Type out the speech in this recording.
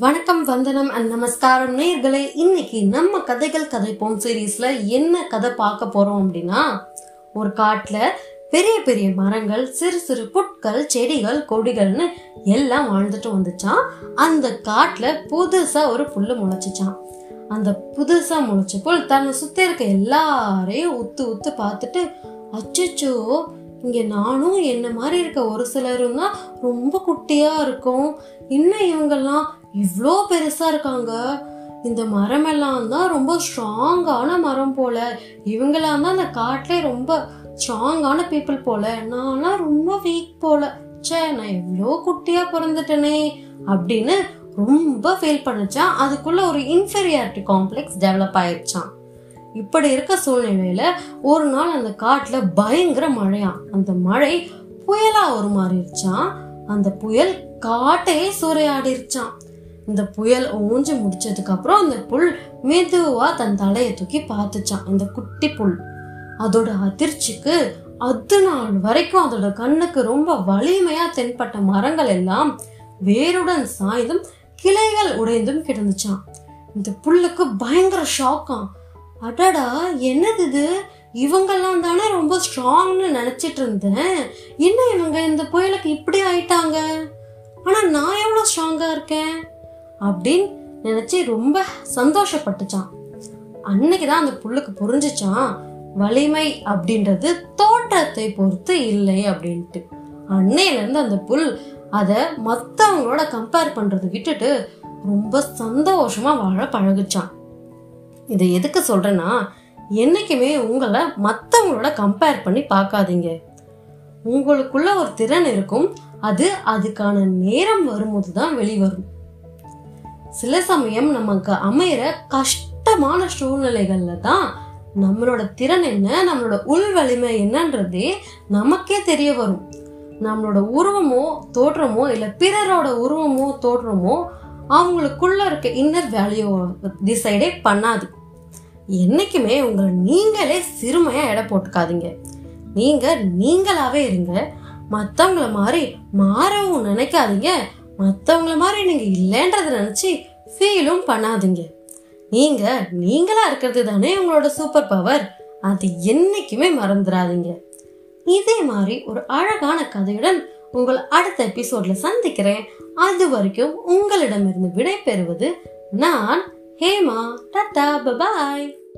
வணக்கம் வந்தனம் அண்ட் நமஸ்காரம். நேர்களை இன்னைக்கு நம்ம கதைகள் கதைப்போம் சீரீஸ்ல என்ன கதை பார்க்க போறோம் அப்படின்னா ஒரு காட்டுல பெரிய பெரிய மரங்கள் சிறு சிறு புட்கள் செடிகள் கொடிகள்னு எல்லாம் வாழ்ந்துட்டு வந்துச்சான் அந்த காட்டுல புதுசா ஒரு புல்லு முளைச்சிச்சான் அந்த புதுசா முளைச்ச புல் தன்னை சுத்தி இருக்க எல்லாரையும் உத்து உத்து பார்த்துட்டு அச்சோ இங்கே நானும் என்ன மாதிரி இருக்க? ஒரு சிலரும் தான் ரொம்ப குட்டியாக இருக்கும். இன்னும் இவங்கெல்லாம் இவ்வளோ பெருசாக இருக்காங்க. இந்த மரம் எல்லாம் தான் ரொம்ப ஸ்ட்ராங்கான மரம் போல. இவங்கெல்லாம் தான் அந்த காட்டிலே ரொம்ப ஸ்ட்ராங்கான பீப்புள் போல. நான்லாம் ரொம்ப வீக் போல. ச்சே நான் எவ்வளோ குட்டியாக பிறந்துட்டேனே அப்படின்னு ரொம்ப ஃபீல் பண்ணுச்சான். அதுக்குள்ள ஒரு இன்ஃபீரியாரிட்டி காம்ப்ளெக்ஸ் டெவலப் ஆயிடுச்சான் இப்படி இருக்க சூழ்நிலையில ஒரு நாள் அந்த காட்டுல பயங்கர மழையா. அந்த மழை புயலா உருமாறிடுச்சான் அந்த புயல் காட்டையே சூறையாடிருச்சான் இந்த புயல் ஊஞ்சி முடிச்சதுக்கு அப்புறம் அந்த புல் மெதுவா தன் தலையை தூக்கி பார்த்துச்சான் அந்த குட்டி புல். அதோட அதிர்ச்சிக்கு அது நாள் வரைக்கும் அதோட கண்ணுக்கு ரொம்ப வலிமையா தென்பட்ட மரங்கள் எல்லாம் வேருடன் சாய்ந்தும் கிளைகள் உடைந்தும் கிடந்துச்சான் இந்த புல்லுக்கு பயங்கர ஷாக்கான் அடடா என்னது இது? இவங்கெல்லாம் தானே ரொம்ப ஸ்ட்ராங்னு நினச்சிட்டு இருந்தேன். என்ன இவங்க இந்த புயலுக்கு இப்படி ஆயிட்டாங்க? ஆனால் நான் எவ்வளோ ஸ்ட்ராங்காக இருக்கேன்? அப்படின்னு நினச்சி ரொம்ப சந்தோஷப்பட்டுச்சான். அன்னைக்கு தான் அந்த புல்லுக்கு புரிஞ்சுச்சான் வலிமை அப்படின்றது தோற்றத்தை பொறுத்து இல்லை அப்படின்ட்டு. அன்னையிலேருந்து அந்த புல் அதை மற்றவங்களோட கம்பேர் பண்ணுறதை விட்டுட்டு ரொம்ப சந்தோஷமாக வாழ பழகுச்சான். இதை எதுக்கு சொல்றேன்னா என்னைக்குமே உங்களை மற்றவங்களோட கம்பேர் பண்ணி பார்க்காதீங்க. உங்களுக்குள்ள ஒரு திறன் இருக்கும். அது அதுக்கான நேரம் வரும்போது தான் வெளிவரும். சில சமயம் நமக்கு அமையிற கஷ்டமான சூழ்நிலைகள்ல தான் நம்மளோட திறன் என்ன நம்மளோட உள் வலிமை என்னன்றதே நமக்கே தெரிய வரும். நம்மளோட உருவமோ தோற்றமோ இல்லை பிறரோட உருவமோ தோற்றமோ அவங்களுக்குள்ள இருக்க இன்னர் வேல்யூ டிசைடே பண்ணாது. என்றைக்குமே உங்களை நீங்களே சிறுமையாக எடை போட்டுக்காதீங்க. நீங்கள் நீங்களாகவே இருங்க. மற்றவங்கள மாதிரி மாறவும் நினைக்காதீங்க. மற்றவங்கள மாதிரி நீங்கள் இல்லைன்றத நினச்சி ஃபீலும் பண்ணாதீங்க. நீங்கள் நீங்களாக இருக்கிறது தானே உங்களோட சூப்பர் பவர் அது என்றைக்குமே மறந்துடாதீங்க. இதே மாதிரி ஒரு அழகான கதையுடன் உங்களை அடுத்த எபிசோட்ல சந்திக்கிறேன். அது வரைக்கும் உங்களிடமிருந்து விடை பெறுவது நான் Hey Ma, Tata, bye bye.